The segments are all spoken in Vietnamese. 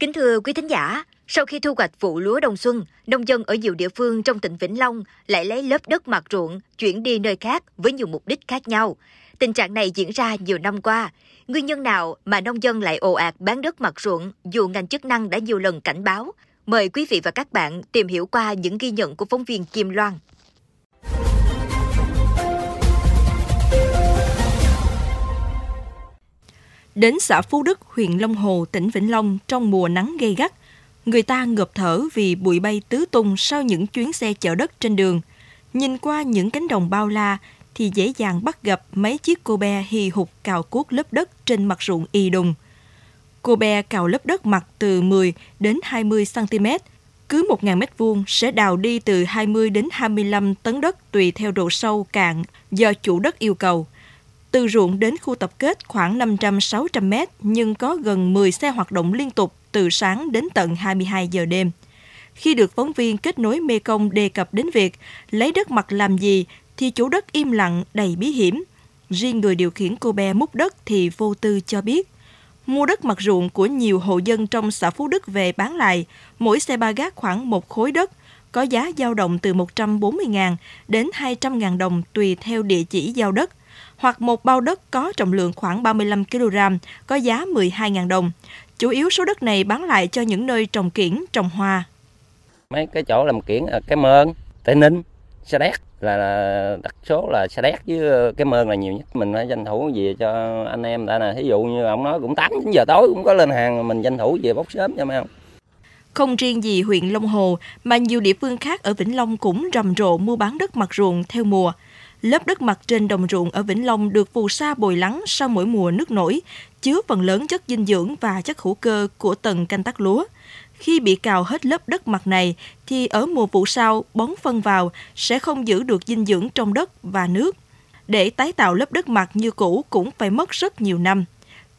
Kính thưa quý thính giả, sau khi thu hoạch vụ lúa đông xuân, nông dân ở nhiều địa phương trong tỉnh Vĩnh Long lại lấy lớp đất mặt ruộng chuyển đi nơi khác với nhiều mục đích khác nhau. Tình trạng này diễn ra nhiều năm qua. Nguyên nhân nào mà nông dân lại ồ ạt bán đất mặt ruộng dù ngành chức năng đã nhiều lần cảnh báo? Mời quý vị và các bạn tìm hiểu qua những ghi nhận của phóng viên Kim Loan. Đến xã Phú Đức, huyện Long Hồ, tỉnh Vĩnh Long trong mùa nắng gay gắt, người ta ngợp thở vì bụi bay tứ tung sau những chuyến xe chở đất trên đường. Nhìn qua những cánh đồng bao la thì dễ dàng bắt gặp mấy chiếc cô be hì hục cào cuốc lớp đất trên mặt ruộng y đùng. Cô be cào lớp đất mặt từ 10 đến 20 cm, cứ 1.000 m2 sẽ đào đi từ 20 đến 25 tấn đất tùy theo độ sâu cạn do chủ đất yêu cầu. Từ ruộng đến khu tập kết khoảng 500-600 mét nhưng có gần 10 xe hoạt động liên tục từ sáng đến tận 22 giờ đêm. Khi được phóng viên kết nối Mê Công đề cập đến việc lấy đất mặt làm gì thì chủ đất im lặng đầy bí hiểm. Riêng người điều khiển cô bé múc đất thì vô tư cho biết. Mua đất mặt ruộng của nhiều hộ dân trong xã Phú Đức về bán lại, mỗi xe ba gác khoảng một khối đất, có giá dao động từ 140.000 đến 200.000 đồng tùy theo địa chỉ giao đất, hoặc một bao đất có trọng lượng khoảng 35 kg, có giá 12.000 đồng. Chủ yếu số đất này bán lại cho những nơi trồng kiển, trồng hoa. Mấy cái chỗ làm kiển ở cái mơn, Tây Ninh, Sa Đéc là, là đặt số là Sa Đéc với cái mơn là nhiều nhất. Mình phải tranh thủ về cho anh em đã nè. Thí dụ như ông nói cũng 8 9 giờ tối cũng có lên hàng mình tranh thủ về bốc sớm cho mấy ông. Không riêng gì huyện Long Hồ mà nhiều địa phương khác ở Vĩnh Long cũng rầm rộ mua bán đất mặt ruộng theo mùa. Lớp đất mặt trên đồng ruộng ở Vĩnh Long được phù sa bồi lắng sau mỗi mùa nước nổi, chứa phần lớn chất dinh dưỡng và chất hữu cơ của tầng canh tác lúa. Khi bị cào hết lớp đất mặt này, thì ở mùa vụ sau bón phân vào sẽ không giữ được dinh dưỡng trong đất và nước. Để tái tạo lớp đất mặt như cũ cũng phải mất rất nhiều năm.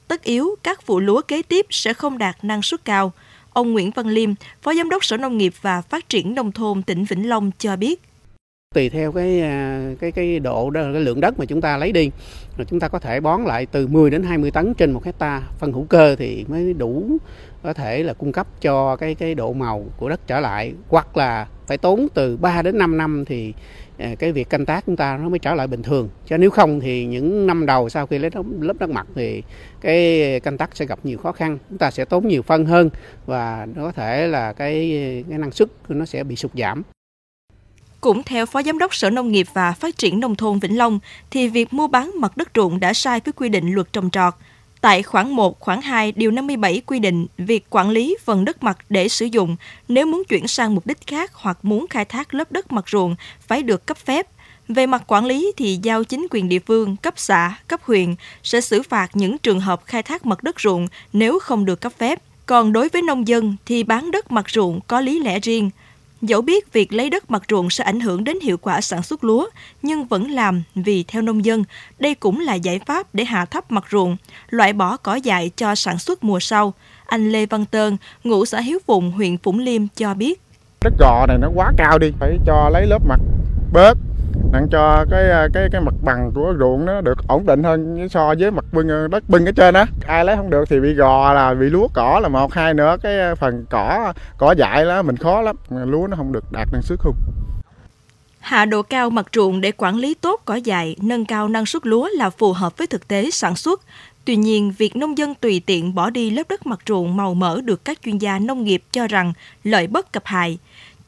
Tất yếu, các vụ lúa kế tiếp sẽ không đạt năng suất cao. Ông Nguyễn Văn Liêm, Phó Giám đốc Sở Nông nghiệp và Phát triển Nông thôn tỉnh Vĩnh Long cho biết tùy theo cái à, cái cái độ cái lượng đất mà chúng ta lấy đi. Rồi chúng ta có thể bón lại từ 10 đến 20 tấn trên một hecta. Phân hữu cơ thì mới đủ có thể là cung cấp cho cái cái độ màu của đất trở lại. Hoặc là phải tốn từ 3 đến 5 năm thì à, cái việc canh tác chúng ta nó mới trở lại bình thường. Chứ nếu không thì những năm đầu sau khi lấy lớp đất mặt thì cái canh tác sẽ gặp nhiều khó khăn. Chúng ta sẽ tốn nhiều phân hơn và nó có thể là cái cái năng suất nó sẽ bị sụt giảm cũng theo Phó Giám đốc Sở Nông nghiệp và Phát triển Nông thôn Vĩnh Long, thì việc mua bán mặt đất ruộng đã sai với quy định luật trồng trọt. Tại khoản 1, khoản 2, điều 57 quy định việc quản lý phần đất mặt để sử dụng nếu muốn chuyển sang mục đích khác hoặc muốn khai thác lớp đất mặt ruộng phải được cấp phép. Về mặt quản lý thì giao chính quyền địa phương, cấp xã, cấp huyện sẽ xử phạt những trường hợp khai thác mặt đất ruộng nếu không được cấp phép. Còn đối với nông dân thì bán đất mặt ruộng có lý lẽ riêng. Dẫu biết việc lấy đất mặt ruộng sẽ ảnh hưởng đến hiệu quả sản xuất lúa, nhưng vẫn làm vì theo nông dân, đây cũng là giải pháp để hạ thấp mặt ruộng, loại bỏ cỏ dại cho sản xuất mùa sau. Anh Lê Văn Tơn, ngụ xã Hiếu Phụng, huyện Phụng Liêm cho biết. Đất gò này nó quá cao đi, phải cho lấy lớp mặt bớt đặng cho cái à, cái cái mặt bằng của ruộng nó được ổn định hơn so với mặt bưng ờ, đất bưng ở trên á ai lấy không được thì bị gò là bị lúa cỏ là một hai nữa cái ờ, phần cỏ cỏ dại đó mình khó lắm lúa nó không được đạt năng suất không Hạ độ cao mặt ruộng để quản lý tốt cỏ dại, nâng cao năng suất lúa là phù hợp với thực tế sản xuất. Tuy nhiên, việc nông dân tùy tiện bỏ đi lớp đất mặt ruộng màu mỡ được các chuyên gia nông nghiệp cho rằng lợi bất cập hại.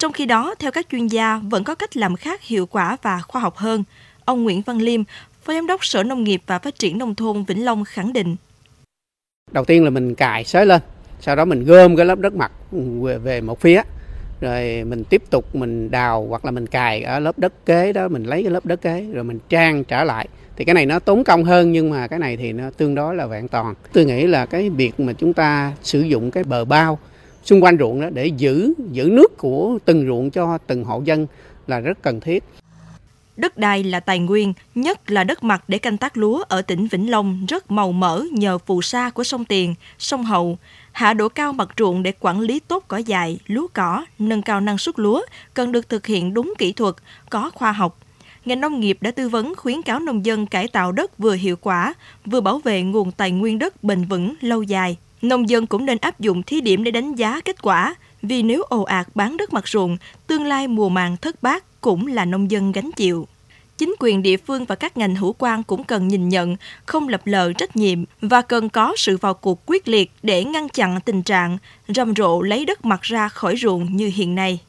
Trong khi đó, theo các chuyên gia, vẫn có cách làm khác hiệu quả và khoa học hơn. Ông Nguyễn Văn Liêm, Phó Giám đốc Sở Nông nghiệp và Phát triển Nông thôn Vĩnh Long khẳng định. Đầu tiên là mình cài xới lên, sau đó mình gom cái lớp đất mặt ừ, về một phía, rồi mình tiếp tục mình đào hoặc là mình cài ở lớp đất kế đó, mình lấy cái lớp đất kế rồi mình trang trở lại. Thì cái này nó tốn công hơn nhưng mà cái này thì nó tương đối là vẹn toàn. Tôi nghĩ là cái việc mà chúng ta sử dụng cái bờ bao xung quanh ruộng đó để giữ giữ nước của từng ruộng cho từng hộ dân là rất cần thiết. Đất đai là tài nguyên, nhất là đất mặt để canh tác lúa ở tỉnh Vĩnh Long rất màu mỡ nhờ phù sa của sông Tiền, sông Hậu. Hạ độ cao mặt ruộng để quản lý tốt cỏ dại, lúa cỏ, nâng cao năng suất lúa cần được thực hiện đúng kỹ thuật, có khoa học. Ngành nông nghiệp đã tư vấn khuyến cáo nông dân cải tạo đất vừa hiệu quả, vừa bảo vệ nguồn tài nguyên đất bền vững lâu dài. Nông dân cũng nên áp dụng thí điểm để đánh giá kết quả, vì nếu ồ ạt bán đất mặt ruộng, tương lai mùa màng thất bát cũng là nông dân gánh chịu. Chính quyền địa phương và các ngành hữu quan cũng cần nhìn nhận, không lập lờ trách nhiệm và cần có sự vào cuộc quyết liệt để ngăn chặn tình trạng rầm rộ lấy đất mặt ra khỏi ruộng như hiện nay.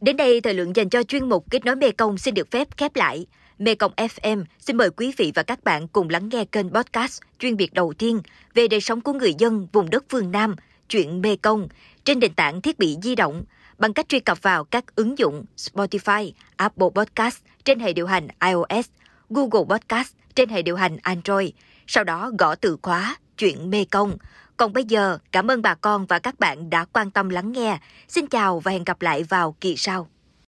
Đến đây, thời lượng dành cho chuyên mục Kết nối Mê Công xin được phép khép lại. Mê Công FM xin mời quý vị và các bạn cùng lắng nghe kênh podcast chuyên biệt đầu tiên về đời sống của người dân vùng đất phương Nam, chuyện Mê Công, trên nền tảng thiết bị di động bằng cách truy cập vào các ứng dụng Spotify, Apple Podcast trên hệ điều hành iOS, Google Podcast trên hệ điều hành Android, sau đó gõ từ khóa chuyện Mê Công. Còn bây giờ, cảm ơn bà con và các bạn đã quan tâm lắng nghe. Xin chào và hẹn gặp lại vào kỳ sau.